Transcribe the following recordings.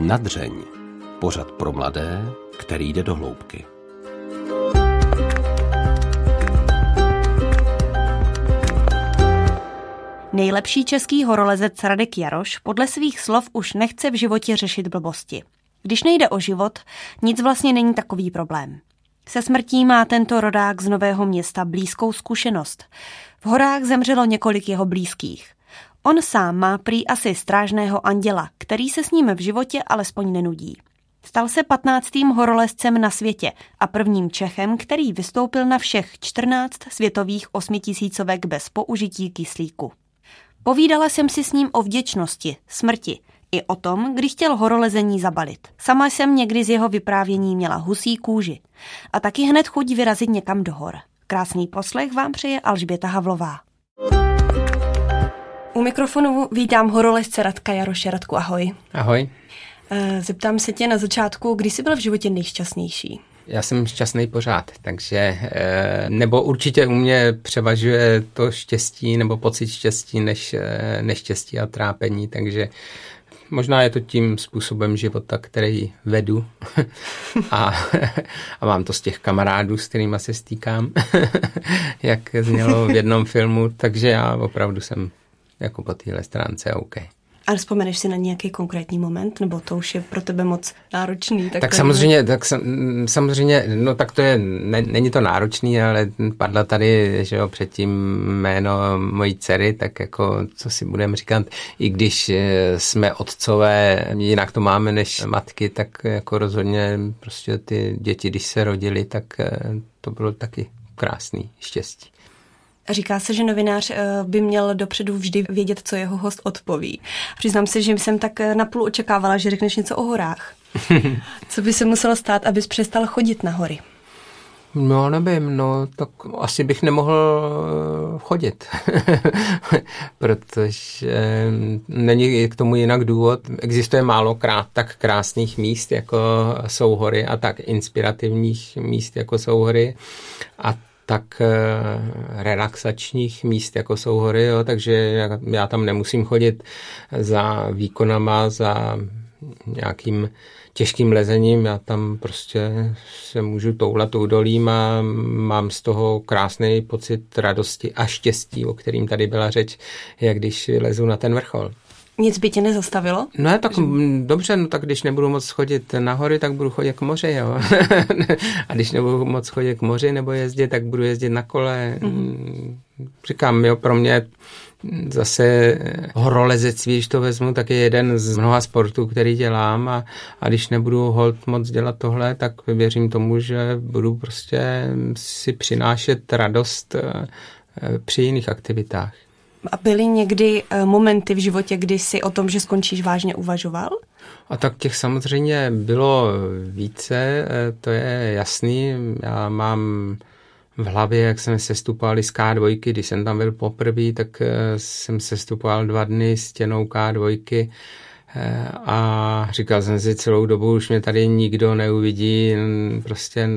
Nadřeň. Pořad pro mladé, který jde do hloubky. Nejlepší český horolezec Radek Jaroš podle svých slov už nechce v životě řešit blbosti. Když nejde o život, nic vlastně není takový problém. Se smrtí má tento rodák z Nového města blízkou zkušenost. V horách zemřelo několik jeho blízkých. On sám má prý asi strážného anděla, který se s ním v životě alespoň nenudí. Stal se 15. horolezcem na světě a prvním Čechem, který vystoupil na všech 14 světových osmitisícovek bez použití kyslíku. Povídala jsem si s ním o vděčnosti, smrti, i o tom, kdy chtěl horolezení zabalit. Sama jsem někdy z jeho vyprávění měla husí kůži a taky hned chuť vyrazit někam do hor. Krásný poslech vám přeje Alžběta Havlová. U mikrofonu vítám horolezce Radka Jaroše. Radku, ahoj. Ahoj. Eh, zeptám se tě na začátku, kdy jsi byl v životě nejšťastnější? Já jsem šťastný pořád, takže eh, nebo určitě u mě převažuje to štěstí nebo pocit štěstí než eh, neštěstí a trápení, takže možná je to tím způsobem života, který vedu a, a mám to z těch kamarádů, s kterými se stýkám, jak znělo v jednom filmu, takže já opravdu jsem jako po téhle stránce OK. Ale vzpomeneš si na nějaký konkrétní moment, nebo to už je pro tebe moc náročný? Tak, tak samozřejmě, tak samozřejmě, no tak to je, ne, není to náročný, ale padla tady, že jo, předtím jméno mojí dcery, tak jako, co si budeme říkat, i když eh, jsme otcové, jinak to máme než matky, tak jako rozhodně prostě ty děti, když se rodili, tak eh, to bylo taky krásný štěstí. Říká se, že novinář eh, by měl dopředu vždy vědět, co jeho host odpoví. Přiznám se, že jsem tak eh, napůl očekávala, že řekneš něco o horách. co by se muselo stát, abys přestal chodit na hory? No, nevím, no, tak asi bych nemohl eh, chodit, protože není k tomu jinak důvod. Existuje málo krát tak krásných míst, jako jsou hory a tak inspirativních míst, jako jsou hory a tak eh, relaxačních míst, jako jsou hory, jo, takže já, tam nemusím chodit za výkonama, za nějakým těžkým lezením, já tam prostě se můžu toulat údolím a mám z toho krásný pocit radosti a štěstí, o kterým tady byla řeč, jak když lezu na ten vrchol. Nic by tě nezastavilo? No tak že... dobře, no tak když nebudu moc chodit na hory, tak budu chodit k moři, jo. a když nebudu moc chodit k moři nebo jezdit, tak budu jezdit na kole. Mm-hmm. Říkám, jo, pro mě zase horolezectví, když to vezmu, tak je jeden z mnoha sportů, který dělám a, a když nebudu hold moc dělat tohle, tak věřím tomu, že budu prostě si přinášet radost eh, při jiných aktivitách. A byly někdy eh, momenty v životě, kdy si o tom, že skončíš, vážně uvažoval? A tak těch samozřejmě bylo více, eh, to je jasný. Já mám v hlavě, jak jsme sestupovali z K2, když jsem tam byl poprvé, tak eh, jsem sestupoval dva dny stěnou K2 a říkal jsem si celou dobu, už mě tady nikdo neuvidí, prostě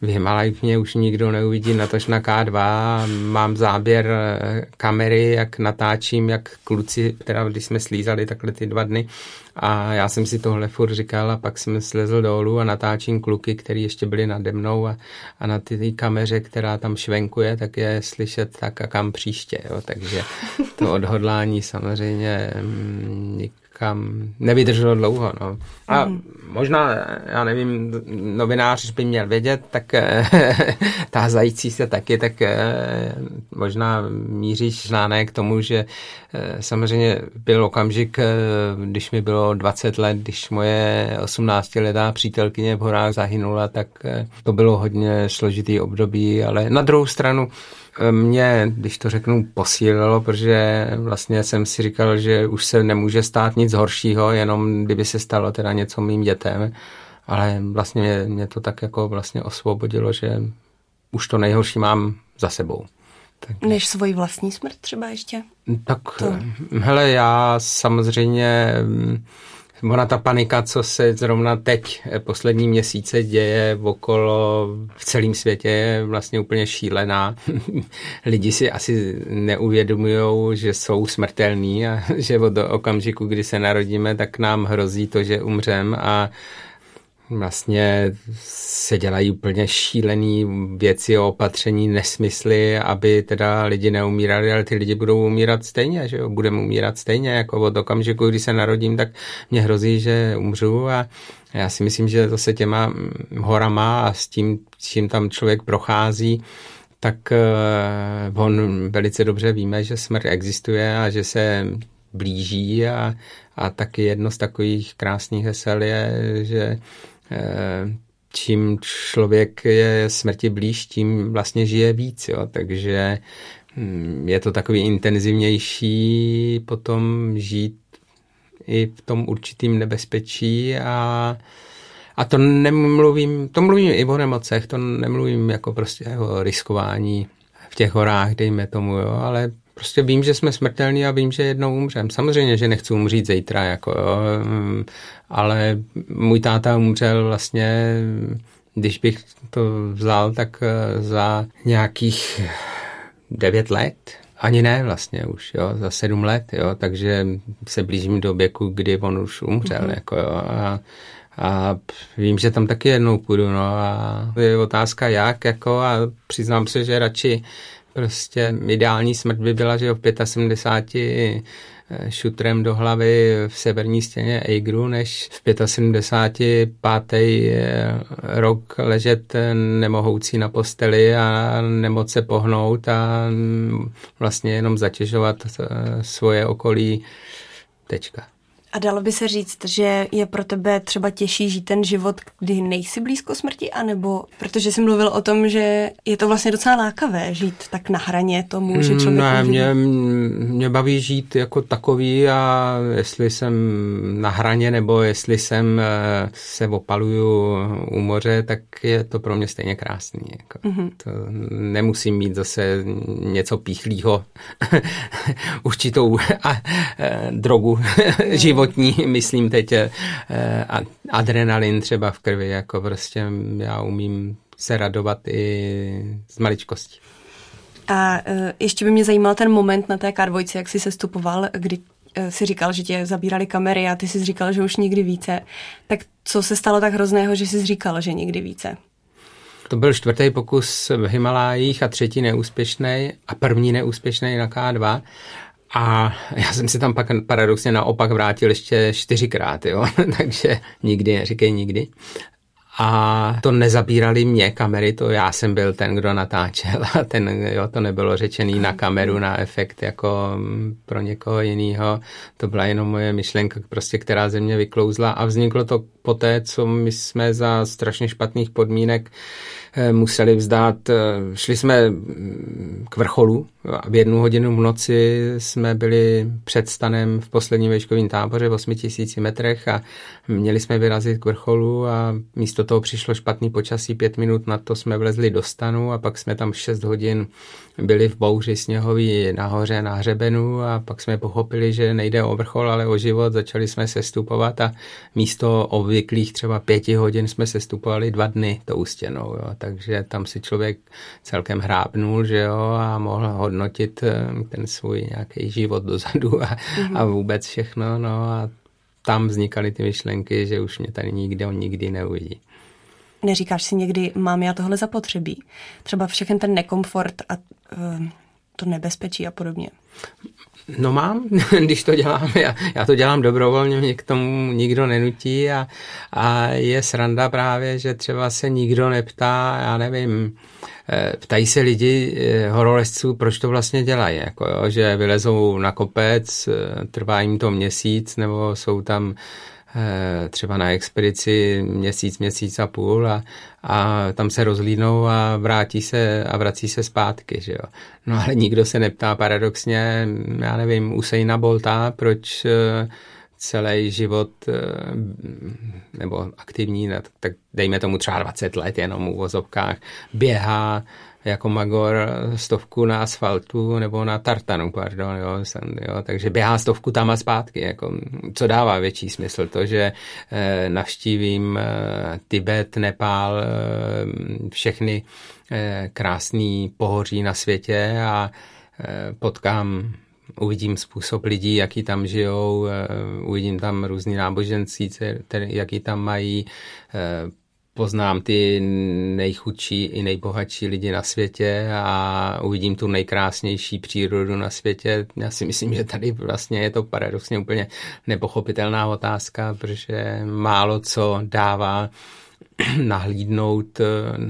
v Himalajích mě už nikdo neuvidí, natož na K2, mám záběr eh, kamery, jak natáčím, jak kluci, teda když jsme slízali takhle ty dva dny a já jsem si tohle furt říkal a pak jsem slezl dolů a natáčím kluky, který ještě byli nade mnou a, a na ty kameře, která tam švenkuje, tak je slyšet tak a kam příště, jo. takže to odhodlání samozřejmě mm, kam nevydrželo dlouho. No. A mm. Možná, já nevím, novinář by měl vědět, tak zající se taky, tak eh, možná míříš znáné k tomu, že eh, samozřejmě byl okamžik, eh, když mi bylo 20 let, když moje 18-letá přítelkyně v horách zahynula, tak to bylo hodně složitý období, ale na druhou stranu mě, když to řeknu, posílilo, protože vlastně jsem si říkal, že už se nemůže stát nic horšího, jenom kdyby se stalo teda něco mým dětem, ale vlastně mě, mě to tak jako vlastně osvobodilo, že už to nejhorší mám za sebou. Tak... Než svoji vlastní smrt třeba ještě? Tak, to... hele, já samozřejmě ona ta panika, co se zrovna teď eh, poslední měsíce děje okolo v celém světě, je vlastně úplně šílená. Lidi si asi neuvědomují, že jsou smrtelní a že od okamžiku, kdy se narodíme, tak nám hrozí to, že umřem a vlastně se dělají úplně šílený věci o opatření, nesmysly, aby teda lidi neumírali, ale ty lidi budou umírat stejně, že jo, budeme umírat stejně, jako od okamžiku, kdy se narodím, tak mě hrozí, že umřu a já si myslím, že zase těma horama a s tím, s tím tam člověk prochází, tak uh, on velice dobře víme, že smrt existuje a že se blíží a, a taky jedno z takových krásných hesel je, že Eh, čím člověk je smrti blíž, tím vlastně žije víc. Jo. Takže hm, je to takový intenzivnější potom žít i v tom určitým nebezpečí a a to nemluvím, to mluvím i o nemocech, to nemluvím jako prostě o riskování v těch horách, dejme tomu, jo, ale prostě vím, že jsme smrtelní a vím, že jednou umřem. Samozřejmě, že nechci umřít zítra, jako jo, ale můj táta umřel vlastně, když bych to vzal, tak eh, za nějakých devět let, ani ne vlastně už, jo, za sedm let, jo, takže se blížím do věku, kdy on už umřel, mm-hmm. jako jo, a, a vím, že tam taky jednou půjdu, no a je otázka jak, jako a přiznám se, že radši Prostě ideální smrt by byla, že v 75 eh, šutrem do hlavy v severní stěně Eigru, než v 75. Eh, rok ležet nemohoucí na posteli a nemoc se pohnout a mm, vlastně jenom zatěžovat eh, svoje okolí. Tečka. A dalo by se říct, že je pro tebe třeba těžší žít ten život, kdy nejsi blízko smrti, anebo protože jsi mluvil o tom, že je to vlastně docela lákavé žít tak na hraně tomu, že člověk... Ne, mě, mě baví žít jako takový a jestli jsem na hraně nebo jestli jsem eh, se opaluju u moře, tak je to pro mě stejně krásný. Jako. Mm-hmm. To nemusím mít zase něco píchlýho, určitou a, a, eh, drogu život životní, myslím teď eh, adrenalin třeba v krvi, jako prostě já umím se radovat i z maličkosti. A eh, ještě by mě zajímal ten moment na té k jak jsi sestupoval, kdy eh, si říkal, že tě zabírali kamery a ty jsi říkal, že už nikdy více. Tak co se stalo tak hrozného, že jsi říkal, že nikdy více? To byl čtvrtý pokus v Himalájích a třetí neúspěšný a první neúspěšný na K2. A já jsem si tam pak paradoxně naopak vrátil ještě čtyřikrát, jo, takže nikdy, neříkej nikdy. A to nezabírali mě kamery, to já jsem byl ten, kdo natáčel a ten, jo, to nebylo řečený na kameru, na efekt jako pro někoho jiného. To byla jenom moje myšlenka, prostě, která ze mě vyklouzla a vzniklo to poté, co my jsme za strašně špatných podmínek museli vzdát. Eh, šli jsme mm, k vrcholu a v jednu hodinu v noci jsme byli před stanem v posledním vejškovém táboře v 8000 metrech a měli jsme vyrazit k vrcholu a místo toho přišlo špatný počasí, pět minut na to jsme vlezli do stanu a pak jsme tam 6 hodin byli v bouři sněhový nahoře na hřebenu a pak jsme pochopili, že nejde o vrchol, ale o život. Začali jsme se stupovat a místo obvyklých třeba pěti hodin jsme se stupovali dva dny tou stěnou. Jo. Takže tam si člověk celkem hrábnul, že jo, a mohl hodnotit eh, ten svůj nějaký život dozadu a, mm-hmm. a vůbec všechno. No a tam vznikaly ty myšlenky, že už mě tady nikdo nikdy neuvidí. Neříkáš si někdy, mám já tohle zapotřebí? Třeba všechen ten nekomfort a uh, to nebezpečí a podobně. No mám, když to dělám, já, já to dělám dobrovolně, mě k tomu nikdo nenutí a, a je sranda právě, že třeba se nikdo neptá, já nevím, eh, ptají se lidi eh, horolezců, proč to vlastně dělají, jako jo, že vylezou na kopec, trvá jim to měsíc, nebo jsou tam Eh, třeba na expedici měsíc, měsíc a půl a, a tam se rozlínou a vrátí se a vrací se zpátky, že jo. No ale nikdo se neptá paradoxně, já nevím, Usaina Bolta, proč eh, celý život eh, nebo aktivní, tak dejme tomu třeba 20 let jenom u vozovkách, běhá jako Magor stovku na asfaltu nebo na tartanu, pardon, jo, jsem, jo, takže běhá stovku tam a zpátky, jako, co dává větší smysl, to, že eh, navštívím eh, Tibet, Nepál, eh, všechny eh, krásný pohoří na světě a eh, potkám uvidím způsob lidí, jaký tam žijou, uvidím tam různý náboženství, jaký tam mají, poznám ty nejchudší i nejbohatší lidi na světě a uvidím tu nejkrásnější přírodu na světě. Já si myslím, že tady vlastně je to paradoxně úplně nepochopitelná otázka, protože málo co dává nahlídnout eh,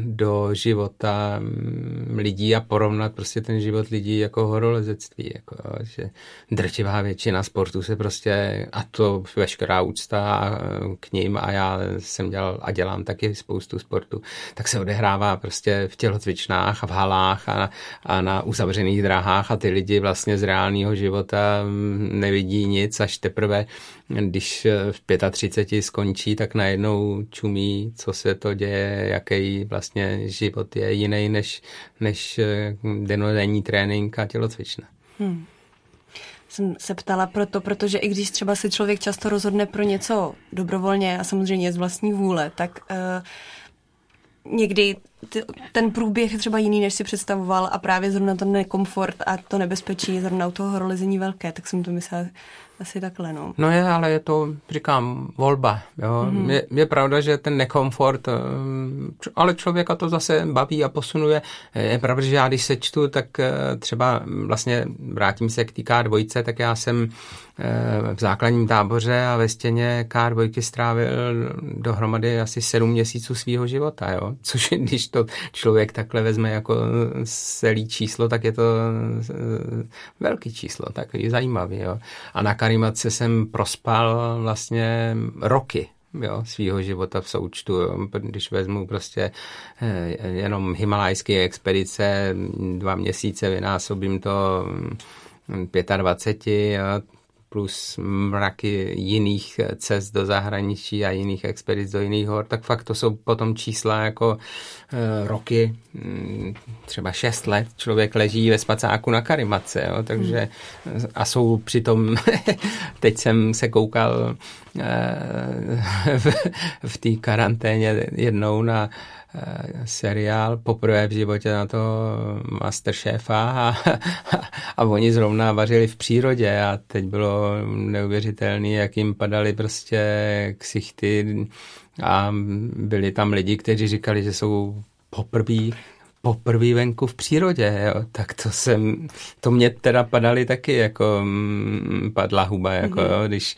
do života mm, lidí a porovnat prostě ten život lidí jako horolezectví. Jako, že drtivá většina sportu se prostě, a to veškerá úcta eh, k ním a já jsem dělal a dělám taky spoustu sportu, tak se odehrává prostě v tělocvičnách a v halách a na, a na uzavřených drahách a ty lidi vlastně z reálného života mm, nevidí nic, až teprve když eh, v 35 skončí, tak najednou čumí, co se to děje, jaký vlastně život je jiný než, než eh, denodenní trénink a tělocvična. Hmm. Jsem se ptala proto, protože i když třeba se člověk často rozhodne pro něco dobrovolně a samozřejmě z vlastní vůle, tak uh, někdy ten průběh je třeba jiný, než si představoval a právě zrovna ten nekomfort a to nebezpečí je zrovna u toho horolezení velké, tak jsem to myslela asi takhle, no. No je, ale je to, říkám, volba. Jo. Mm-hmm. Je, je pravda, že ten nekomfort, eh, ale člověka to zase baví a posunuje. Je pravda, že já když se čtu, tak eh, třeba vlastně vrátím se k té K2, tak já jsem eh, v základním táboře a ve stěně K2 strávil dohromady asi sedm měsíců svého života, jo. Což když to člověk takhle vezme jako celý číslo, tak je to velký číslo, takový zajímavý, jo. A na animace jsem prospal vlastně roky jo, svýho života v součtu. Jo. Když vezmu prostě eh, jenom himalajské expedice, dva měsíce vynásobím to 25, jo, plus mraky jiných cest do zahraničí a jiných expedic do jiných hor, tak fakt to jsou potom čísla jako e, roky, mm, třeba 6 let člověk leží ve spacáku na karimace, jo, takže a jsou přitom, teď jsem se koukal v, v té karanténě jednou na Eh, seriál poprvé v životě na to Masterchefa a, a, a oni zrovna vařili v přírodě a teď bylo neuvěřitelné, jak jim padaly prostě ksichty a byli tam lidi, kteří říkali, že jsou poprvé poprvé venku v přírodě, jo, tak to jsem, to mě teda padaly taky jako mm, padla huba, jako mm-hmm. jo, když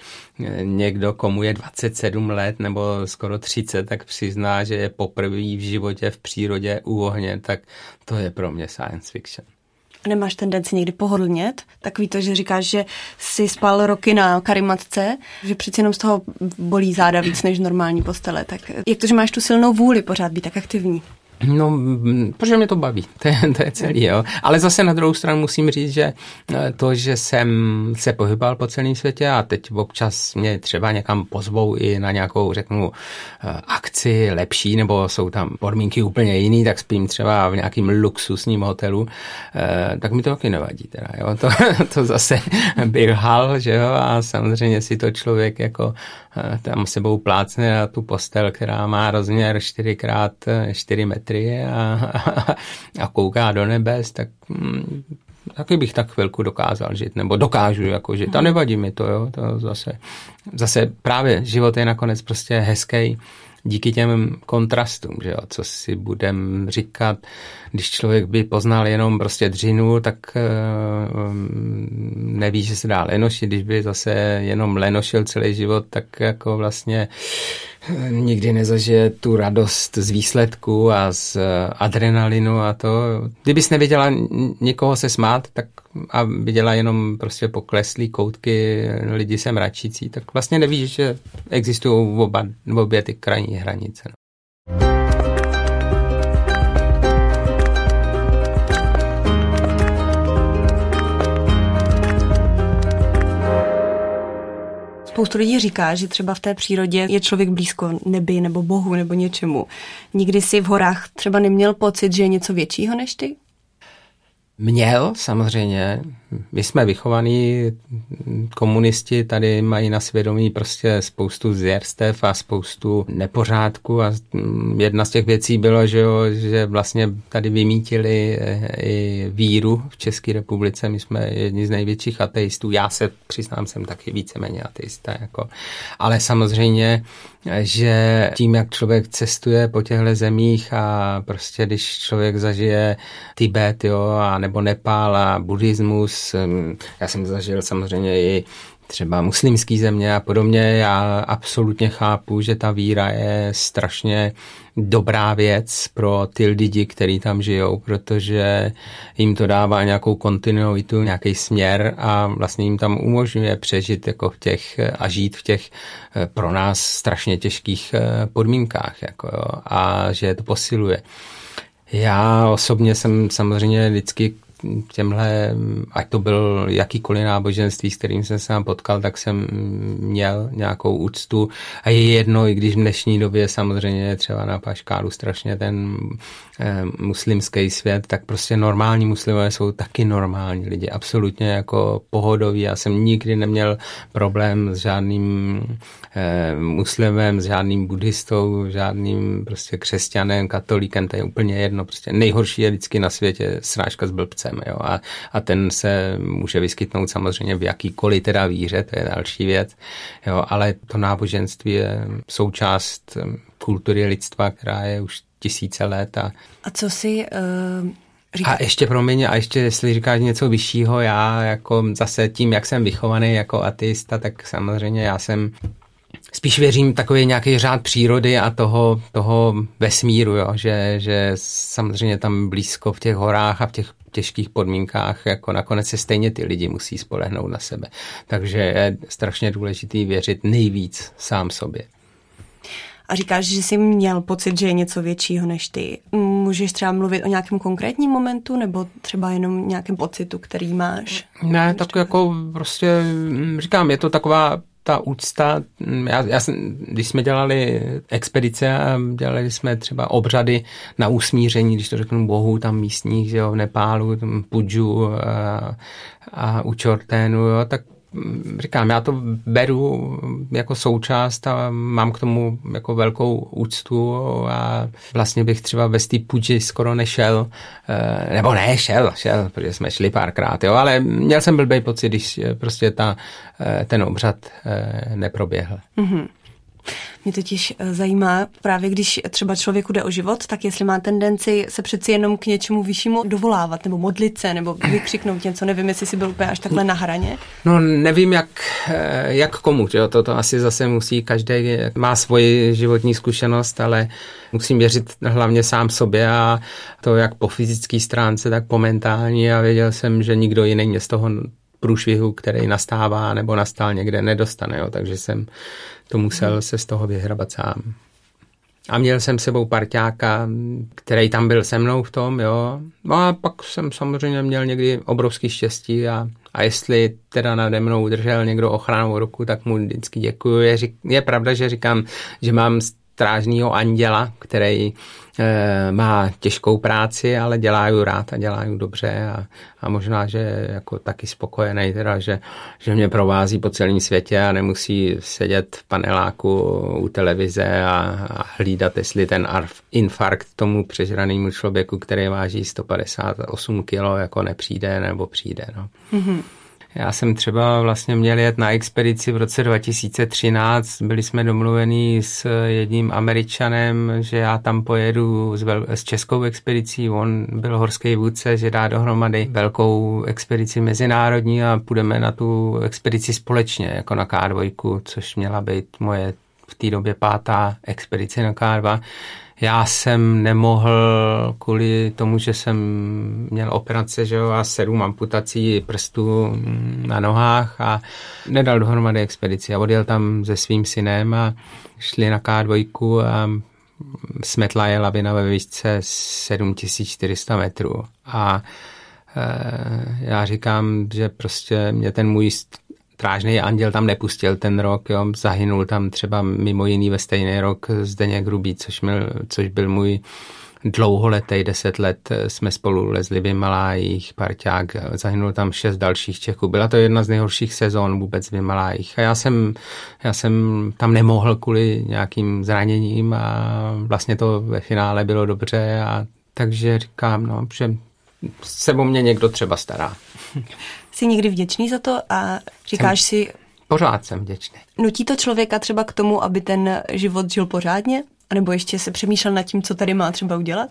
někdo, komu je 27 let nebo skoro 30, tak přizná, že je poprvé v životě v přírodě u ohně, tak to je pro mě science fiction. Nemáš tendenci někdy pohodlnět? Takový to, že říkáš, že jsi spal roky na karimatce, že přeci jenom z toho bolí záda víc než normální postele. Tak jak to, že máš tu silnou vůli pořád být tak aktivní? No, protože mě to baví, to je, to je celý, jo. Ale zase na druhou stranu musím říct, že eh, to, že jsem se pohyboval po celém světě a teď občas mě třeba někam pozvou i na nějakou, řeknu, eh, akci lepší, nebo jsou tam podmínky úplně jiný, tak spím třeba v nějakým luxusním hotelu, eh, tak mi to taky nevadí teda, jo. To, to zase byl hal, že jo, a samozřejmě si to člověk jako tam sebou plácne na tu postel, která má rozměr 4x4 metry a, a, a kouká do nebes, tak hm, taky bych tak chvilku dokázal žít, nebo dokážu jako žít. A nevadí mi to, jo, to zase, zase právě život je nakonec prostě hezký díky těm kontrastům, že jo, co si budem říkat, když člověk by poznal jenom prostě dřinu, tak uh, neví, že se dá lenošit, když by zase jenom lenošil celý život, tak jako vlastně eh, nikdy nezažije tu radost z výsledku a z adrenalinu a to. Kdybys neviděla nikoho se smát, tak a viděla jenom prostě pokleslý koutky, lidi se mračící, tak vlastně nevíš, že existují oba, obě ty krajní hranice. No. Spoustu lidí říká, že třeba v té přírodě je člověk blízko nebi nebo bohu nebo něčemu. Nikdy si v horách třeba neměl pocit, že je něco většího než ty? Měl, samozřejmě. My jsme vychovaní komunisti, tady mají na svědomí prostě spoustu zjerstev a spoustu nepořádku a jedna z těch věcí bylo, že, jo, že vlastně tady vymítili eh, i víru v České republice. My jsme jedni z největších ateistů. Já se přiznám, jsem taky víceméně ateista. Jako. Ale samozřejmě, že tím, jak člověk cestuje po těchto zemích a prostě když člověk zažije Tibet, jo, a nebo Nepál a buddhismus. Já jsem zažil samozřejmě i třeba muslimský země a podobně. Já absolutně chápu, že ta víra je strašně dobrá věc pro ty lidi, kteří tam žijou, protože jim to dává nějakou kontinuitu, nějaký směr a vlastně jim tam umožňuje přežít jako v těch a žít v těch eh, pro nás strašně těžkých eh, podmínkách jako jo, a že to posiluje. Já osobně jsem samozřejmě vždycky těmhle, ať to byl jakýkoliv náboženství, s kterým jsem se tam potkal, tak jsem měl nějakou úctu a je jedno, i když v dnešní době samozřejmě třeba na Paškálu strašně ten eh, muslimský svět, tak prostě normální muslimové jsou taky normální lidi, absolutně jako pohodoví. Já jsem nikdy neměl problém s žádným eh, muslimem, s žádným buddhistou, žádným prostě křesťanem, katolíkem, to je úplně jedno. Prostě nejhorší je vždycky na světě srážka s blbcem. Jo? A, a ten se může vyskytnout samozřejmě v jakýkoliv teda víře, to je další věc. Jo? Ale to náboženství je součást eh, kultury lidstva, která je už tisíce let. A, a co si uh, Říká... A ještě pro mě, a ještě jestli říkáš něco vyššího, já jako zase tím, jak jsem vychovaný jako ateista, tak samozřejmě já jsem spíš věřím takový nějaký řád přírody a toho, toho vesmíru, jo? Že, že samozřejmě tam blízko v těch horách a v těch těžkých podmínkách, jako nakonec se stejně ty lidi musí spolehnout na sebe. Takže je strašně důležitý věřit nejvíc sám sobě. A říkáš, že jsi měl pocit, že je něco většího než ty. Můžeš třeba mluvit o nějakém konkrétním momentu nebo třeba jenom nějakém pocitu, který máš? Ne, tak jako prostě říkám, je to taková ta úcta, já, já jsem, když jsme dělali expedice a dělali jsme třeba obřady na usmíření, když to řeknu bohu tam místních, že jo, v Nepálu, tam Pudžu a, a u Čorténu, jo, tak říkám, já to beru jako součást a mám k tomu jako velkou úctu a vlastně bych třeba ve té půdži skoro nešel, eh, nebo ne, šel, šel, protože jsme šli párkrát, jo, ale měl jsem blbý pocit, když prostě ta, eh, ten obřad eh, neproběhl. Mm-hmm. Mě totiž eh, zajímá právě, když třeba člověku jde o život, tak jestli má tendenci se přeci jenom k něčemu vyššímu dovolávat, nebo modlit se, nebo vykřiknout něco, nevím, jestli si byl úplně až takhle na hraně. No nevím, jak, eh, jak komu, jo? To, to asi zase musí, každý má svoji životní zkušenost, ale musím věřit hlavně sám sobě a to jak po fyzické stránce, tak po mentální a věděl jsem, že nikdo jiný mě z toho průšvihu, který nastává nebo nastal někde, nedostane. Jo? Takže jsem to musel se z toho vyhrabat sám. A měl jsem sebou parťáka, který tam byl se mnou v tom, jo. No a pak jsem samozřejmě měl někdy obrovský štěstí a, a jestli teda nade mnou držel někdo ochranou ruku, tak mu vždycky děkuju. Je, je pravda, že říkám, že mám strážního anděla, který má těžkou práci, ale dělá ju rád a dělá ju dobře a, a možná, že jako taky spokojený teda, že, že mě provází po celém světě a nemusí sedět v paneláku u televize a, a hlídat, jestli ten infarkt tomu přežranému člověku, který váží 158 kg, jako nepřijde nebo přijde. No. Mm-hmm. Já jsem třeba vlastně měl jet na expedici v roce 2013. Byli jsme domluvení s jedním američanem, že já tam pojedu s, vel- s českou expedicí. On byl horský vůdce, že dá dohromady velkou expedici mezinárodní a půjdeme na tu expedici společně, jako na K2, což měla být moje v té době pátá expedice na K2. Já jsem nemohl kvůli tomu, že jsem měl operace, že jo, a sedm amputací prstů na nohách a nedal dohromady expedici. A odjel tam se svým synem a šli na K2 a smetla je lavina ve výšce 7400 metrů. A e, já říkám, že prostě mě ten můj Strážný anděl tam nepustil ten rok, jo. Zahynul tam třeba mimo jiný ve stejný rok Zdeněk Grubý, což, byl, což byl můj dlouholetý, deset let jsme spolu lezli v Himalájích, parťák, zahynul tam šest dalších Čechů. Byla to jedna z nejhorších sezon vůbec v Himalájích. A já jsem, já jsem tam nemohl kvůli nějakým zraněním a vlastně to ve finále bylo dobře a takže říkám, no, že se o mě někdo třeba stará. Jsi někdy vděčný za to a říkáš jsem, si... Pořád jsem vděčný. Nutí to člověka třeba k tomu, aby ten život žil pořádně? A nebo ještě se přemýšlel nad tím, co tady má třeba udělat?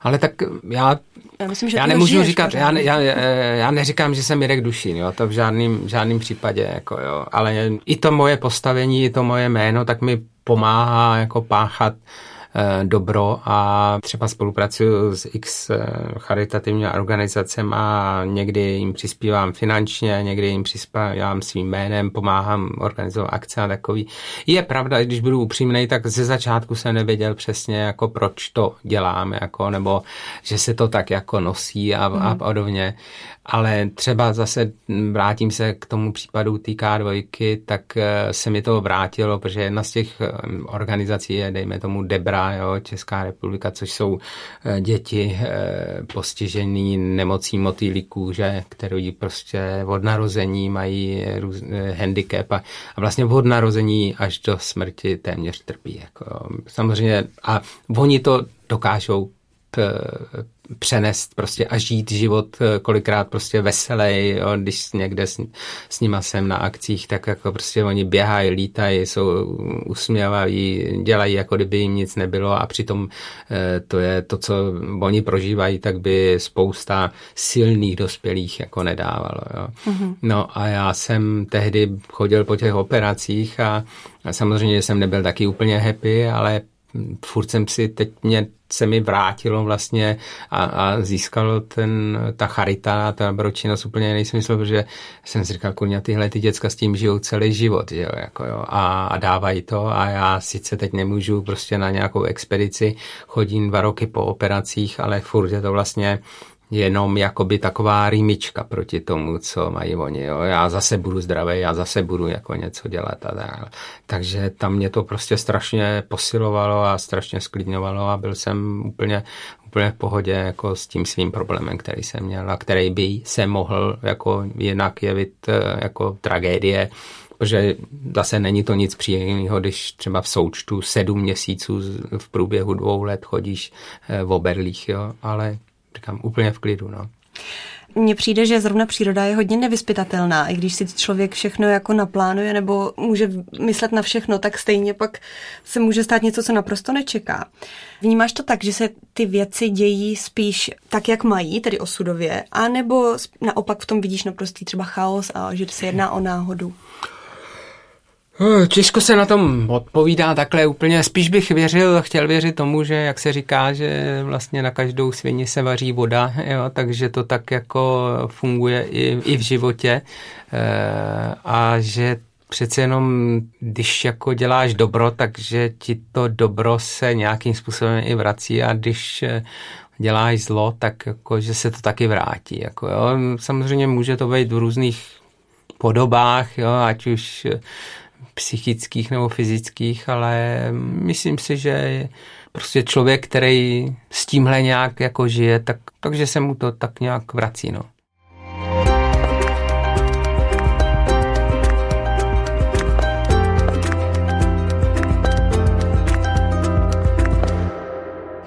Ale tak já, já, myslím, že já nemůžu říkat, já, já, já neříkám, že jsem Mirek Dušín, jo, to v žádném, v žádném případě, jako jo, ale i to moje postavení, i to moje jméno, tak mi pomáhá jako páchat dobro a třeba spolupracuju s x eh, charitativní organizacemi a někdy jim přispívám finančně, někdy jim přispívám svým jménem, pomáhám organizovat akce a takový. Je pravda, když budu upřímný, tak ze začátku jsem nevěděl přesně, jako proč to dělám, jako, nebo že se to tak jako nosí a, mm. a mhm. podobně ale třeba zase vrátím se k tomu případu té K2, tak eh, se mi to vrátilo, protože jedna z těch eh, organizací je, dejme tomu Debra, jo, Česká republika, což jsou eh, děti postižený nemocí motýlí kůže, který prostě od narození mají růz, handicap a, a vlastně od narození až do smrti téměř trpí. Jako, samozřejmě a oni to dokážou přenést prostě a žít život eh, kolikrát prostě veselý, jo, když někde s, s nima jsem na akcích, tak jako prostě oni běhají, lítají, jsou usměvaví, dělají jako kdyby jim nic nebylo a přitom eh, to je to, co oni prožívají, tak by spousta silných dospělých jako nedávalo. Jo. Mm-hmm. No a já jsem tehdy chodil po těch operacích a, a samozřejmě jsem nebyl taky úplně happy, ale furt jsem si teď mě se mi vrátilo vlastně a, a získal ten, ta charita ta dobročinnost úplně jiný smysl, protože jsem si říkal, kurňa, tyhle ty děcka s tím žijou celý život, že jo, jako jo, a, a dávají to a já sice teď nemůžu prostě na nějakou expedici, chodím dva roky po operacích, ale furt je to vlastně jenom jakoby taková rýmička proti tomu, co mají oni. Jo. Já zase budu zdravý, já zase budu jako něco dělat. A tak. Takže tam mě to prostě strašně posilovalo a strašně sklidňovalo a byl jsem úplně, úplně v pohodě jako s tím svým problémem, který jsem měl a který by se mohl jako jinak jevit eh, jako tragédie, protože zase není to nic příjemného, když třeba v součtu sedm měsíců v průběhu dvou let chodíš eh, v oberlích, jo, ale říkám, úplně v klidu. No. Mně přijde, že zrovna příroda je hodně nevyspytatelná. I když si člověk všechno jako naplánuje nebo může myslet na všechno, tak stejně pak se může stát něco, co naprosto nečeká. Vnímáš to tak, že se ty věci dějí spíš tak, jak mají, tedy osudově, anebo naopak v tom vidíš naprostý třeba chaos a že se jedná o náhodu? Eh, těžko se na tom odpovídá takhle úplně. Spíš bych věřil, chtěl věřit tomu, že jak se říká, že vlastně na každou svině se vaří voda, jo, takže to tak jako funguje i, i v životě e, a že přece jenom, když jako děláš dobro, takže ti to dobro se nějakým způsobem i vrací a když eh, děláš zlo, tak jako, že se to taky vrátí. Jako, jo. Samozřejmě může to být v různých podobách, jo, ať už psychických nebo fyzických, ale myslím si, že prostě člověk, který s tímhle nějak jako žije, tak, takže se mu to tak nějak vrací. No.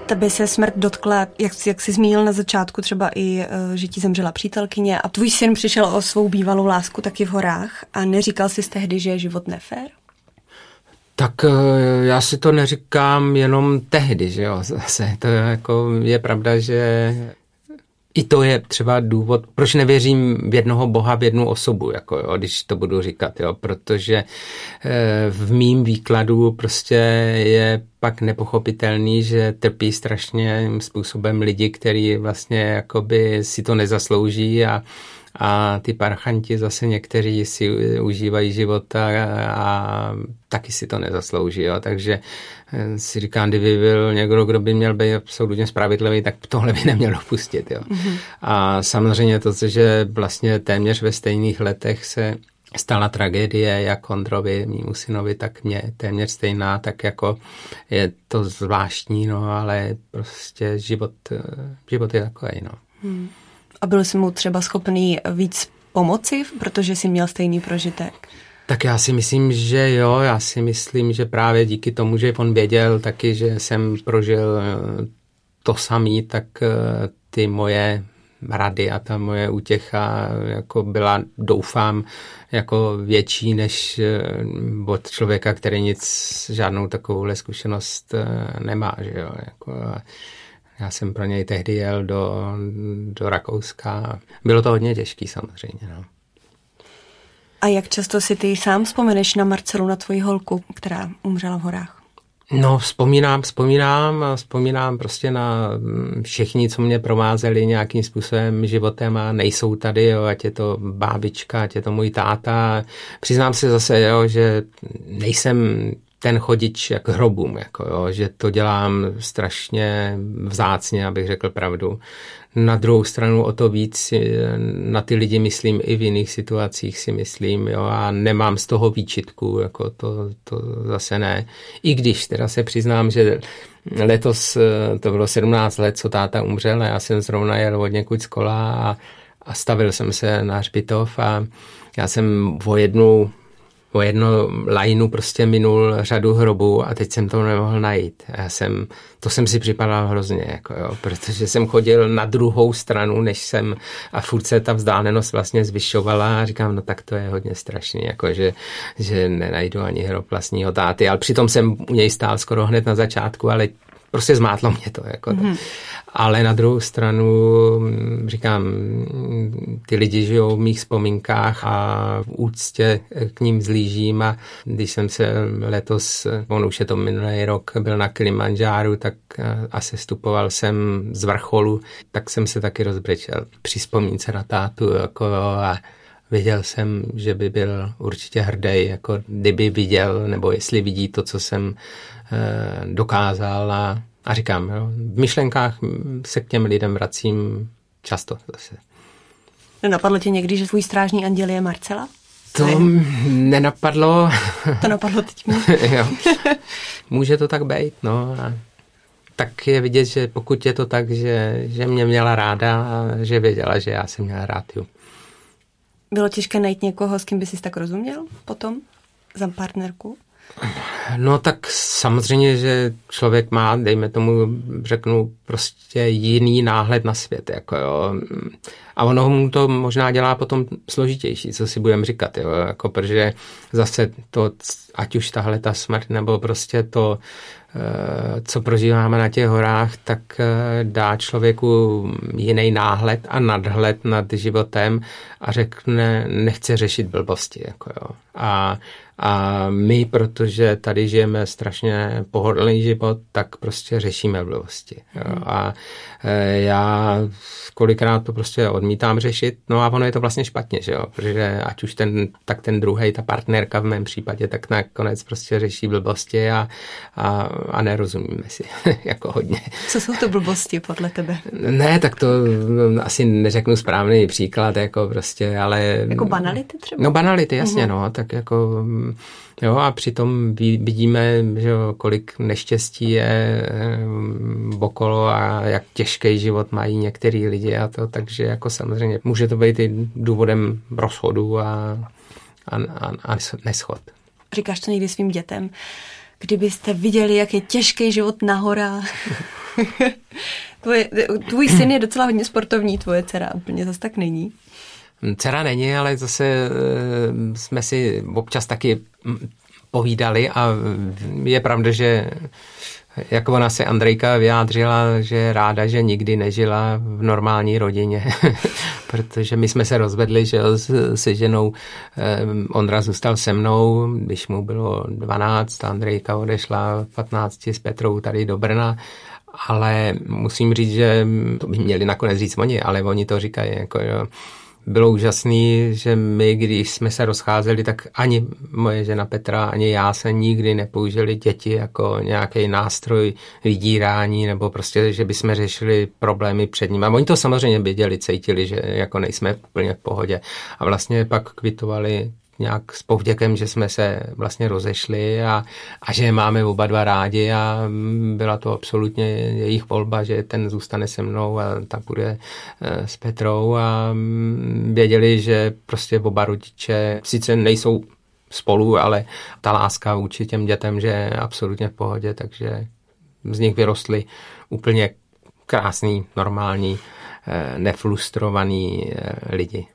Tebe se smrt dotkla, jak, jak jsi zmínil na začátku, třeba i, eh, že ti zemřela přítelkyně a tvůj syn přišel o svou bývalou lásku taky v horách a neříkal jsi tehdy, že je život nefér? Tak eh, já si to neříkám jenom tehdy, že jo, zase to jako, je pravda, že i to je třeba důvod, proč nevěřím v jednoho boha, v jednu osobu, jako jo, když to budu říkat, jo, protože eh, v mým výkladu prostě je pak nepochopitelný, že trpí strašně způsobem lidi, kteří vlastně jakoby si to nezaslouží a a ty parchanti zase někteří si užívají života a taky si to nezaslouží. Jo. Takže si říkám, kdyby byl někdo, kdo by měl být absolutně spravedlivý, tak tohle by neměl dopustit. Jo. Mm-hmm. A samozřejmě to, že vlastně téměř ve stejných letech se stala tragédie jak Ondrovi, mýmu synovi, tak mě téměř stejná, tak jako je to zvláštní, no ale prostě život, život je takový, no. Hmm. A byl jsi mu třeba schopný víc pomoci, protože jsi měl stejný prožitek? Tak já si myslím, že jo, já si myslím, že právě díky tomu, že on věděl taky, že jsem prožil eh, to samý, tak eh, ty moje rady a ta moje útěcha jako byla, doufám, jako větší než eh, od člověka, který nic, žádnou takovouhle zkušenost nemá, že jo, jako, já jsem pro něj tehdy jel do, do Rakouska. Bylo to hodně těžký samozřejmě. No. A jak často si ty sám vzpomeneš na Marcelu, na tvoji holku, která umřela v horách? No, vzpomínám, vzpomínám, vzpomínám prostě na mm, všichni, co mě provázeli nějakým způsobem životem a nejsou tady, jo, ať je to bábička, ať je to můj táta. Přiznám se zase, jo, že nejsem ten chodič jak hrobům, jako jo, že to dělám strašně vzácně, abych řekl pravdu. Na druhou stranu o to víc na ty lidi myslím i v jiných situacích si myslím, jo, a nemám z toho výčitku, jako to, to zase ne. I když teda se přiznám, že letos to bylo 17 let, co táta umřel a já jsem zrovna jel od někud z kola a, a stavil jsem se na hřbitov a já jsem o jednu o jedno lajnu prostě minul řadu hrobů a teď jsem to nemohl najít. Já jsem, to jsem si připadal hrozně, jako jo, protože jsem chodil na druhou stranu, než jsem a furt se ta vzdálenost vlastně zvyšovala a říkám, no tak to je hodně strašný, jako že, že nenajdu ani hrob vlastního táty, ale přitom jsem u něj stál skoro hned na začátku, ale prostě zmátlo mě to. Jako mm-hmm. Ale na druhou stranu, mm, říkám, ty lidi žijou v mých vzpomínkách a v úctě k ním zlížím a když jsem se letos, on už je to minulý rok, byl na Kilimanjáru, tak a sestupoval jsem z vrcholu, tak jsem se taky rozbrečel při vzpomínce na tátu jako a Věděl jsem, že by byl určitě hrdý, jako kdyby viděl, nebo jestli vidí to, co jsem eh, dokázal a, a říkám, jo, v myšlenkách se k těm lidem vracím často zase. Napadlo tě někdy, že tvůj strážní anděl je Marcela? To ne. nenapadlo. To napadlo teď jo. Může to tak být, no. A tak je vidět, že pokud je to tak, že, že mě měla ráda a že věděla, že já jsem měla rád ju. Bylo těžké najít někoho, s kým by si tak rozuměl potom za partnerku? No tak samozřejmě, že člověk má, dejme tomu, řeknu, prostě jiný náhled na svět, jako jo. A ono mu to možná dělá potom složitější, co si budeme říkat, jo, jako protože zase to, ať už tahle ta smrt, nebo prostě to, co prožíváme na těch horách, tak eh, dá člověku jiný náhled a nadhled nad životem a řekne, nechce řešit blbosti. Jako jo. A a my, protože tady žijeme strašně pohodlný život, tak prostě řešíme blbosti. Jo. Hmm. A e, já kolikrát to prostě odmítám řešit, no a ono je to vlastně špatně, že jo, protože ať už ten, tak ten druhý, ta partnerka v mém případě, tak nakonec prostě řeší blbosti a, a, a nerozumíme si jako hodně. Co jsou to blbosti podle tebe? Ne, tak to asi neřeknu správný příklad, jako prostě, ale... Jako banality třeba? No banality, jasně, uh-huh. no, tak jako Jo, a přitom vidíme, že kolik neštěstí je eh, okolo a jak těžký život mají některý lidi a to, takže jako samozřejmě může to být i důvodem rozchodu a, a, a, a neschod. Říkáš to někdy svým dětem? Kdybyste viděli, jak je těžký život na horách. Tvoje, tvůj syn je docela hodně sportovní, tvoje dcera úplně zase tak není. Dcera není, ale zase eh, jsme si občas taky povídali a je pravda, že jako ona se Andrejka vyjádřila, že ráda, že nikdy nežila v normální rodině, protože my jsme se rozvedli, že se ženou. Eh, Ondra zůstal se mnou, když mu bylo 12, Andrejka odešla v 15 s Petrou tady do Brna. Ale musím říct, že to by měli nakonec říct oni, ale oni to říkají, jako jo, bylo úžasný, že my, když jsme se rozcházeli, tak ani moje žena Petra, ani já se nikdy nepoužili děti jako nějaký nástroj vydírání nebo prostě, že bychom řešili problémy před ním. A oni to samozřejmě věděli, cítili, že jako nejsme úplně v pohodě. A vlastně pak kvitovali nějak s povděkem, že jsme se vlastně rozešli a, a že máme oba dva rádi a byla to absolutně jejich volba, že ten zůstane se mnou a ta bude eh, s Petrou a mm, věděli, že prostě oba rodiče sice nejsou spolu, ale ta láska vůči těm dětem, že je absolutně v pohodě, takže z nich vyrostly úplně krásný, normální, eh, neflustrovaný eh, lidi.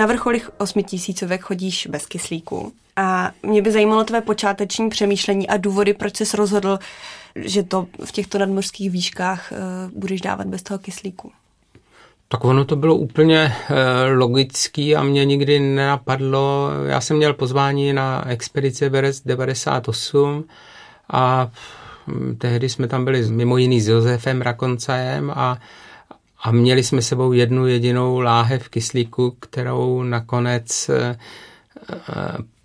Na vrcholích osmitisícovek chodíš bez kyslíku. A mě by zajímalo tvé počáteční přemýšlení a důvody, proč jsi rozhodl, že to v těchto nadmořských výškách uh, budeš dávat bez toho kyslíku. Tak ono to bylo úplně uh, logický a mě nikdy nenapadlo. Já jsem měl pozvání na expedici Everest 98 a hm, tehdy jsme tam byli mimo jiný s Josefem Rakoncajem a a měli jsme sebou jednu jedinou láhev kyslíku, kterou nakonec eh,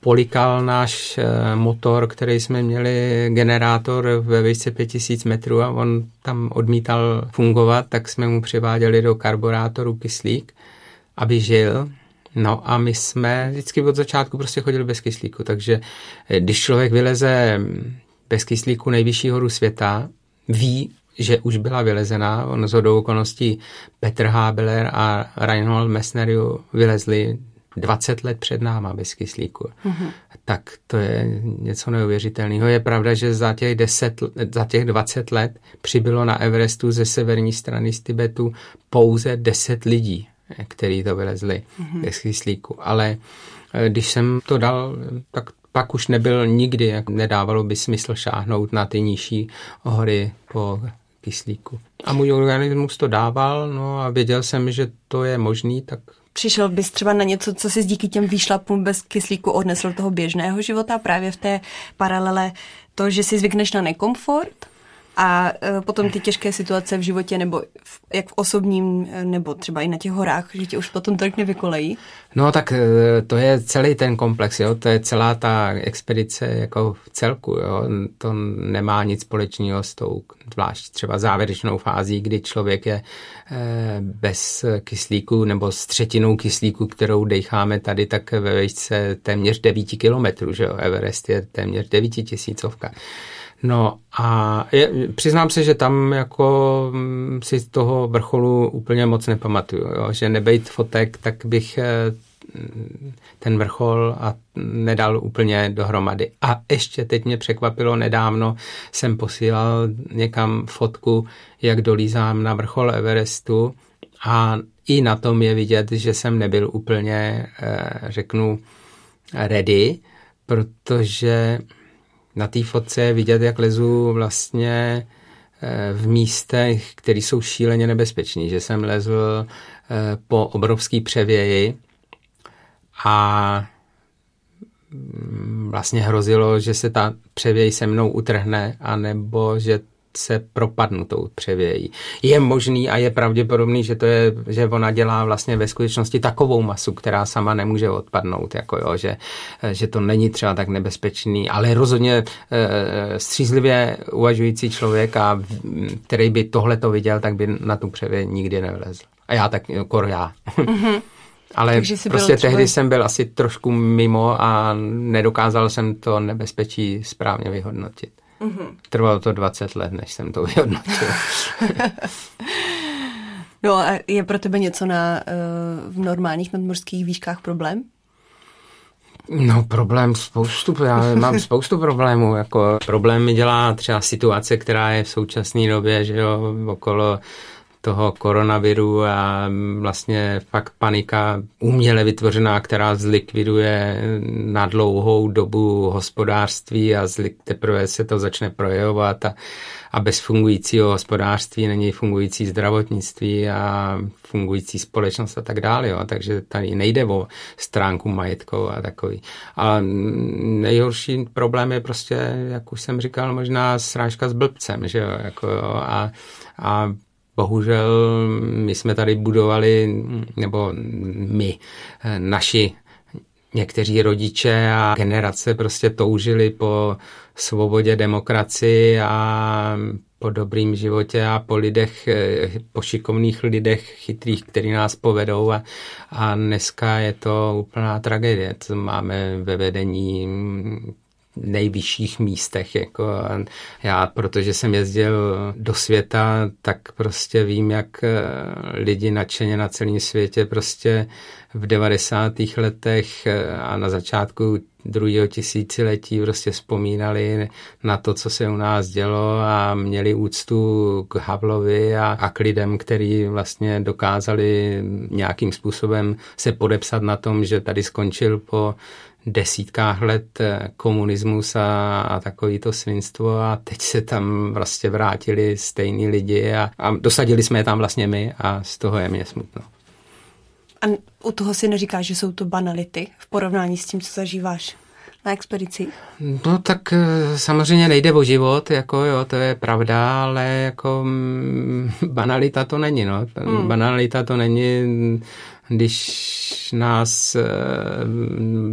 polikal náš eh, motor, který jsme měli, generátor ve výšce 5000 metrů a on tam odmítal fungovat, tak jsme mu přiváděli do karburátoru kyslík, aby žil. No a my jsme vždycky od začátku prostě chodili bez kyslíku, takže eh, když člověk vyleze bez kyslíku nejvyšší horu světa, ví, že už byla vylezená. On z hodou okolností Petr Habeler a Reinhold Messner vylezli 20 let před náma bez kyslíku. Mm-hmm. Tak to je něco neuvěřitelného. Je pravda, že za těch, 10, za těch 20 let přibylo na Everestu ze severní strany z Tibetu pouze 10 lidí, kteří to vylezli mm-hmm. bez kyslíku. Ale eh, když jsem to dal, tak pak už nebyl nikdy, jak nedávalo by smysl šáhnout na ty nižší hory po kyslíku. A můj organismus to dával, no a věděl jsem, že to je možný, tak Přišel bys třeba na něco, co si díky těm výšlapům bez kyslíku odnesl toho běžného života, právě v té paralele to, že si zvykneš na nekomfort a e, potom ty těžké situace v životě, nebo v, jak v osobním, e, nebo třeba i na těch horách, že tě už potom tolik nevykolejí? No tak e, to je celý ten komplex, jo? to je celá ta expedice jako v celku. Jo? To nemá nic společného s tou zvlášť třeba závěrečnou fází, kdy člověk je bez kyslíku nebo s třetinou kyslíku, kterou decháme tady, tak ve výšce téměř 9 kilometrů, že jo? Everest je téměř 9 tisícovka. No a je, přiznám se, že tam jako mm, si z toho vrcholu úplně moc nepamatuju, jo? že nebejt fotek, tak bych eh, ten vrchol a nedal úplně dohromady. A ještě teď mě překvapilo, nedávno jsem posílal někam fotku, jak dolízám na vrchol Everestu a i na tom je vidět, že jsem nebyl úplně, eh, řeknu, ready, protože na té fotce je vidět, jak lezu vlastně eh, v místech, které jsou šíleně nebezpečné, že jsem lezl eh, po obrovský převěji a mm, vlastně hrozilo, že se ta převěj se mnou utrhne, anebo že se propadnu tou převějí. Je možný a je pravděpodobný, že to je, že ona dělá vlastně ve skutečnosti takovou masu, která sama nemůže odpadnout, jako jo, že, že to není třeba tak nebezpečný, ale rozhodně e, střízlivě uvažující člověk, a, který by tohle to viděl, tak by na tu převěj nikdy nevlezl. A já tak, kor já. Mm-hmm. Ale prostě tehdy jsem byl asi trošku mimo a nedokázal jsem to nebezpečí správně vyhodnotit. Mm-hmm. Trvalo to 20 let, než jsem to vyhodnotil. no a je pro tebe něco na, uh, v normálních nadmořských výškách problém? No problém spoustu, já mám spoustu problémů, jako problém mi dělá třeba situace, která je v současné době, že jo, okolo toho koronaviru a vlastně fakt panika uměle vytvořená, která zlikviduje na dlouhou dobu hospodářství a zlik, teprve se to začne projevovat a, a bez fungujícího hospodářství není fungující zdravotnictví a fungující společnost a tak dále. Jo. Takže tady nejde o stránku majetkou a takový. A nejhorší problém je prostě, jak už jsem říkal, možná srážka s blbcem, že jo, jako jo, a, a Bohužel my jsme tady budovali, nebo my, naši někteří rodiče a generace prostě toužili po svobodě, demokracii a po dobrým životě a po lidech, eh, po šikovných lidech, chytrých, který nás povedou a, a dneska je to úplná tragédie, co máme ve vedení nejvyšších místech. Jako já, protože jsem jezdil do světa, tak prostě vím, jak eh, lidi nadšeně na celém světě prostě v 90. letech eh, a na začátku druhého tisíciletí prostě vzpomínali na to, co se u nás dělo a měli úctu k Havlovi a, a k lidem, který vlastně dokázali nějakým způsobem se podepsat na tom, že tady skončil po desítkách let eh, komunismus a, a takový to svinstvo a teď se tam vlastně vrátili stejní lidi a, a dosadili jsme je tam vlastně my a z toho je mě smutno. A u toho si neříkáš, že jsou to banality v porovnání s tím, co zažíváš na expedici? No tak eh, samozřejmě nejde o život, jako jo, to je pravda, ale jako mm, banalita to není, no. Hmm. Banalita to není když nás eh,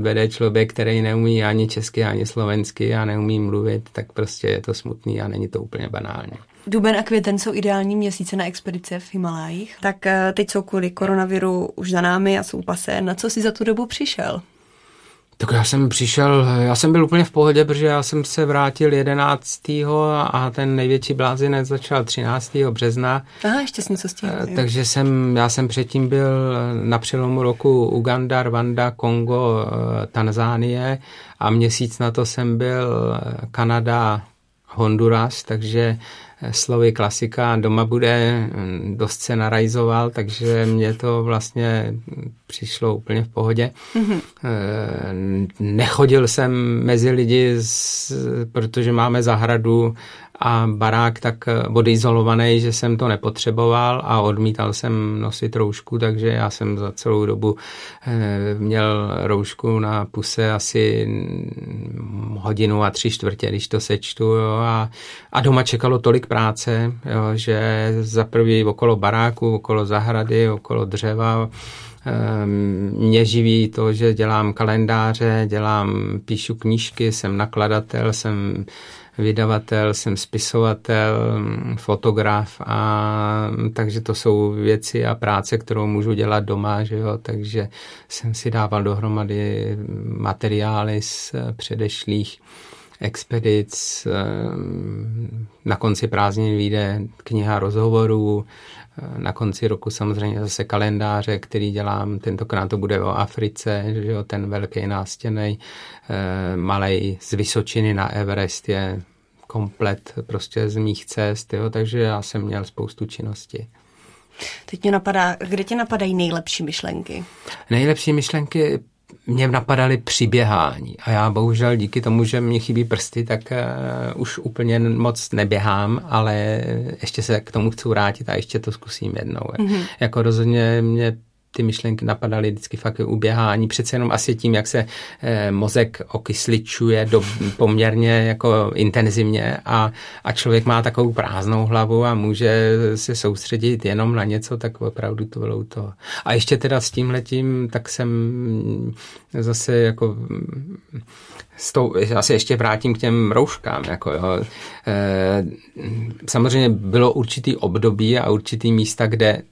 vede člověk, který neumí ani česky, ani slovensky a neumí mluvit, tak prostě je to smutný a není to úplně banální. Duben a květen jsou ideální měsíce na expedice v Himalájích. Tak eh, teď jsou kvůli koronaviru už za námi a jsou pasé. Na co jsi za tu dobu přišel? Tak já jsem přišel, já jsem byl úplně v pohodě, protože já jsem se vrátil 11. a ten největší blázinec začal 13. března. Aha, ještě jsem co s tím. Eh, takže jsem, já jsem předtím byl na přelomu roku Uganda, Rwanda, Kongo, eh, Tanzánie a měsíc na to jsem byl Kanada, Honduras, takže slovy klasika doma bude, dost se narajzoval, takže mě to vlastně přišlo úplně v pohodě. Mm-hmm. Nechodil jsem mezi lidi, protože máme zahradu a barák tak vodyizolovaný, že jsem to nepotřeboval a odmítal jsem nosit roušku, takže já jsem za celou dobu eh, měl roušku na puse asi hodinu a tři čtvrtě, když to sečtu jo, a, a doma čekalo tolik práce, jo, že za prvý okolo baráku, okolo zahrady, okolo dřeva, ehm, mě živí to, že dělám kalendáře, dělám, píšu knížky, jsem nakladatel, jsem vydavatel, jsem spisovatel, fotograf a takže to jsou věci a práce, kterou můžu dělat doma, že jo, takže jsem si dával dohromady materiály z předešlých expedic, na konci prázdnin vyjde kniha rozhovorů, na konci roku samozřejmě zase kalendáře, který dělám, tentokrát to bude o Africe, že jo, ten velký nástěnej, eh, malej z Vysočiny na Everest je komplet prostě z mých cest, jo, takže já jsem měl spoustu činností. Teď mě napadá, kde tě napadají nejlepší myšlenky? Nejlepší myšlenky mě napadaly při běhání a já bohužel díky tomu, že mě chybí prsty, tak uh, už úplně moc neběhám, ale ještě se k tomu chci vrátit a ještě to zkusím jednou. Mm-hmm. Jako rozhodně mě ty myšlenky napadaly vždycky fakt u běhání, přece jenom asi tím, jak se eh, mozek okysličuje do, poměrně jako intenzivně a, a člověk má takovou prázdnou hlavu a může se soustředit jenom na něco, tak opravdu to bylo to. A ještě teda s tím letím, tak jsem zase jako s tou, asi ještě vrátím k těm rouškám. Jako jo. E, samozřejmě bylo určitý období a určitý místa, kde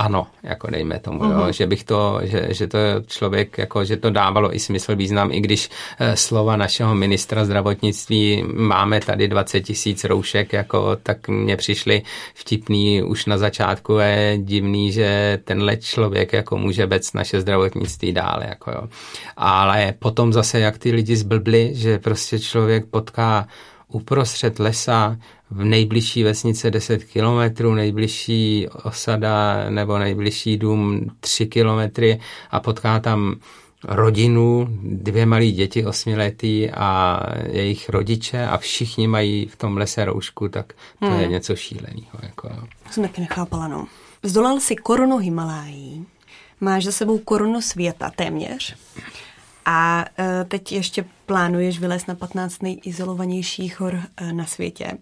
ano, jako dejme tomu, uh-huh. jo, mhm. že bych to, že, že to člověk, jako, že to dávalo i smysl, význam, i když e, slova našeho ministra zdravotnictví máme tady 20 tisíc roušek, jako, tak mně přišli vtipný už na začátku, je divný, že tenhle člověk jako může bec naše zdravotnictví dál, jako jo. Ale potom zase, jak ty lidi zblbli, že prostě člověk potká uprostřed lesa v nejbližší vesnice 10 kilometrů, nejbližší osada nebo nejbližší dům 3 kilometry a potká tam rodinu, dvě malé děti osmiletý a jejich rodiče a všichni mají v tom lese roušku, tak to hmm. je něco šíleného. Jako. Jsem taky nechápala, no. Zdolal si korunu Himalájí, máš za sebou korunu světa téměř a e, teď ještě plánuješ vylézt na 15 nejizolovanějších hor e, na světě.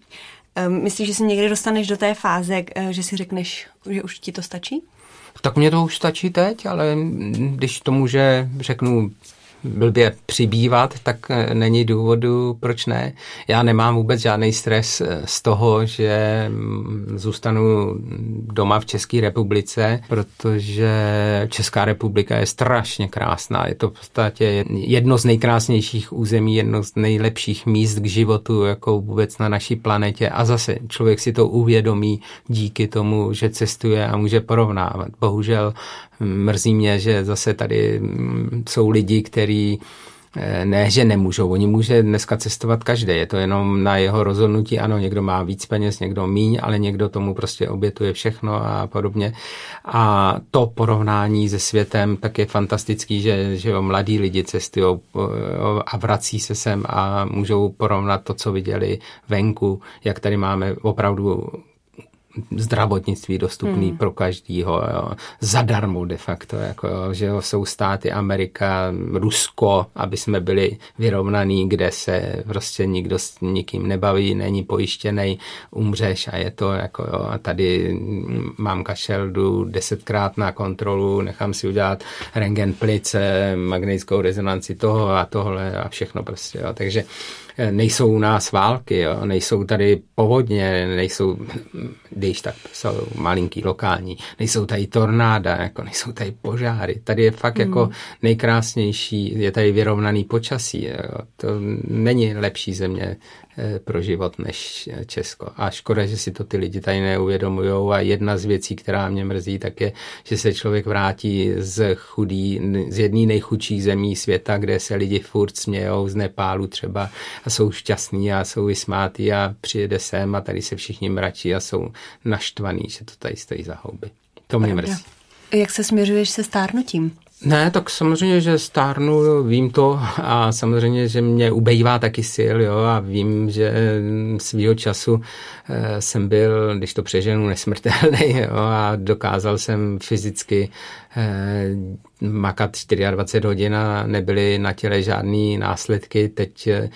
E, myslíš, že si někdy dostaneš do té fáze, že si řekneš, že už ti to stačí? Tak mě to už stačí teď, ale když to může, řeknu, blbě přibývat, tak eh, není důvodu, proč ne. Já nemám vůbec žádný stres eh, z toho, že mm, zůstanu doma v České republice, protože Česká republika je strašně krásná. Je to v podstatě jedno z nejkrásnějších území, jedno z nejlepších míst k životu, jako vůbec na naší planetě. A zase člověk si to uvědomí díky tomu, že cestuje a může porovnávat. Bohužel Mrzí mě, že zase tady mm, jsou lidi, kteří eh, ne, že nemůžou, oni může dneska cestovat každý, je to jenom na jeho rozhodnutí, ano, někdo má víc peněz, někdo míň, ale někdo tomu prostě obětuje všechno a podobně. A to porovnání se světem tak je fantastický, že, že jo, mladí lidi cestují eh, a vrací se sem a můžou porovnat to, co viděli venku, jak tady máme opravdu zdravotnictví dostupný hmm. pro každýho, jo. zadarmo de facto, jako, jo, že jo, jsou státy Amerika, Rusko, aby jsme byli vyrovnaný, kde se prostě nikdo s nikým nebaví, není pojištěný, umřeš a je to jako, jo, a tady mám kašel, jdu desetkrát na kontrolu, nechám si udělat rengen plice, magnetickou rezonanci toho a tohle a všechno prostě, jo. takže nejsou u nás války, jo? nejsou tady povodně, nejsou, když tak jsou malinký lokální, nejsou tady tornáda, jako nejsou tady požáry. Tady je fakt jako hmm. jako nejkrásnější, je tady vyrovnaný počasí. Jo? To není lepší země pro život než Česko. A škoda, že si to ty lidi tady neuvědomují. A jedna z věcí, která mě mrzí, tak je, že se člověk vrátí z chudý, z jedné nejchudších zemí světa, kde se lidi furt smějou z Nepálu třeba a jsou šťastní a jsou vysmátí a přijede sem a tady se všichni mračí a jsou naštvaní, že to tady stojí za houby. To mě mrzí. Jak se směřuješ se stárnutím? Ne, tak samozřejmě, že stárnu, vím to a samozřejmě, že mě ubejvá taky sil, jo, a vím, že svýho času e, jsem byl, když to přeženu, nesmrtelný, jo, a dokázal jsem fyzicky e, makat 24 hodin a nebyly na těle žádné následky. Teď e,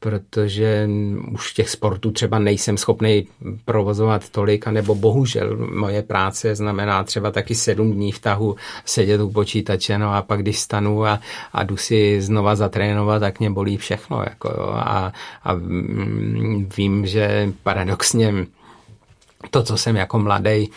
protože už těch sportů třeba nejsem schopný provozovat tolik, anebo bohužel moje práce znamená třeba taky sedm dní v tahu sedět u počítače, no a pak když stanu a, a jdu si znova zatrénovat, tak mě bolí všechno, jako jo, a, a vím, že paradoxně to, co jsem jako mladý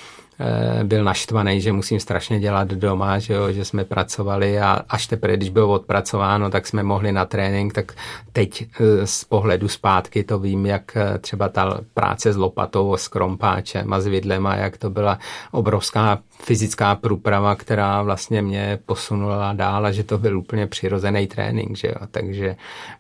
byl naštvaný, že musím strašně dělat doma, že, jo, že jsme pracovali a až teprve, když bylo odpracováno, tak jsme mohli na trénink, tak teď eh, z pohledu zpátky to vím, jak eh, třeba ta práce s lopatou, s krompáčem a s vidlema, jak to byla obrovská fyzická průprava, která vlastně mě posunula dál a že to byl úplně přirozený trénink, že jo. Takže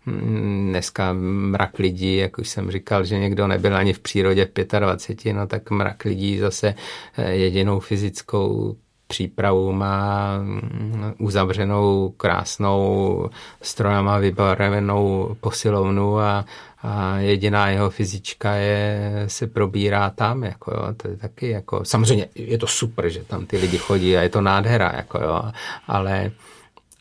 mm, dneska mrak lidí, jak už jsem říkal, že někdo nebyl ani v přírodě v 25, no tak mrak lidí zase eh, jedinou fyzickou přípravu má mm, uzavřenou krásnou strojama vybavenou posilovnu a, a jediná jeho fyzička je, se probírá tam, jako jo, to je taky jako, samozřejmě je to super, že tam ty lidi chodí a je to nádhera, jako jo, ale,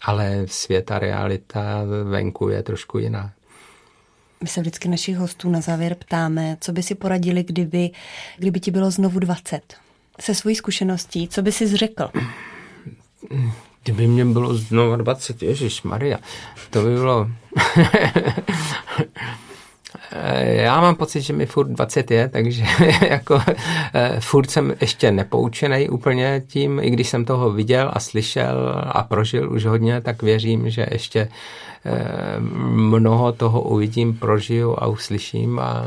ale svět a realita venku je trošku jiná. My se vždycky našich hostů na závěr ptáme, co by si poradili, kdyby, kdyby ti bylo znovu 20. Se svojí zkušeností, co by si řekl? Kdyby mě bylo znovu 20, Ježíš Maria, to by bylo... Já mám pocit, že mi furt 20 je, takže jako eh, furt jsem ještě nepoučený úplně tím, i když jsem toho viděl a slyšel a prožil už hodně, tak věřím, že ještě eh, mnoho toho uvidím, prožiju a uslyším a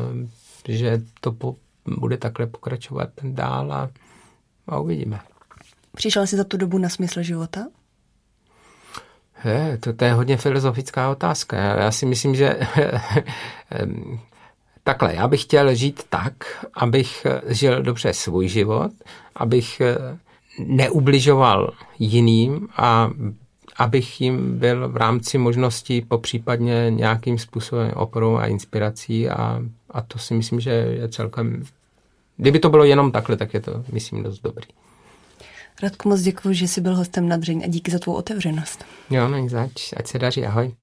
že to po, bude takhle pokračovat dál a, a uvidíme. Přišel jsi za tu dobu na smysl života? Je, to, to je hodně filozofická otázka. Já si myslím, že takhle, já bych chtěl žít tak, abych žil dobře svůj život, abych neubližoval jiným a abych jim byl v rámci možností popřípadně nějakým způsobem oporou a inspirací a, a to si myslím, že je celkem... Kdyby to bylo jenom takhle, tak je to, myslím, dost dobrý. Radku, moc děkuji, že jsi byl hostem na Dřeň a díky za tvou otevřenost. Jo, není zač, ať se daří, ahoj.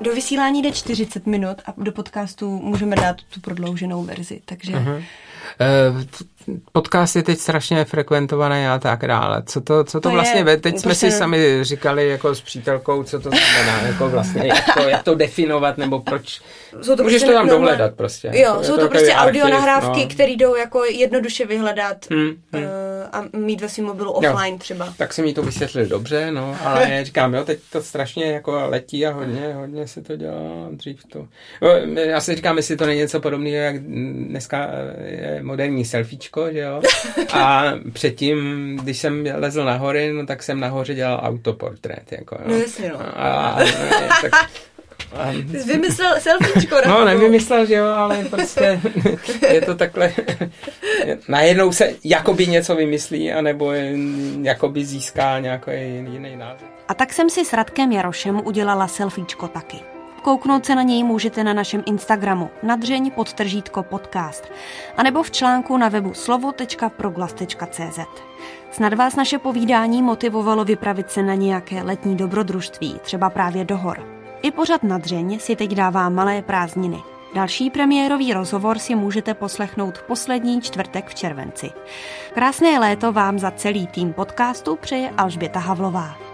Do vysílání jde 40 minut a do podcastu můžeme dát tu prodlouženou verzi, takže... Uh-huh. Podcast je teď strašně frekventovaný a tak dále. Co to, co to, to vlastně je, Teď jsme si sami říkali jako s přítelkou, co to znamená, jako vlastně, jak to, jak to definovat, nebo proč. Jsou to Můžeš prostě to tam normál... dohledat prostě. Jo, jako, jsou to, to prostě audio nahrávky, no. které jdou jako jednoduše vyhledat hmm, hmm. Uh, a mít ve svém mobilu offline jo. třeba. Tak si mi to vysvětlili dobře, no, ale říkám, jo, teď to strašně jako letí a hodně, hodně se to dělá dřív to. Já si říkám, jestli to není něco podobného, jak dneska je moderní selfiečko, že jo. A předtím, když jsem lezl na hory, no tak jsem nahoře dělal autoportrét, jako, jo. No jasně, no. A, a, a, tak, a, Ty jsi vymyslel selfiečko, No, nevymyslel, že jo, ale prostě je to takhle. Najednou se jakoby něco vymyslí, anebo jakoby získá nějaký jiný název. A tak jsem si s Radkem Jarošem udělala selfiečko taky. Kouknout se na něj můžete na našem Instagramu nadřeň podtržítko podcast a nebo v článku na webu slovo.proglas.cz. Snad vás naše povídání motivovalo vypravit se na nějaké letní dobrodružství, třeba právě do hor. I pořad nadřeň si teď dává malé prázdniny. Další premiérový rozhovor si můžete poslechnout poslední čtvrtek v červenci. Krásné léto vám za celý tým podcastu přeje Alžběta Havlová.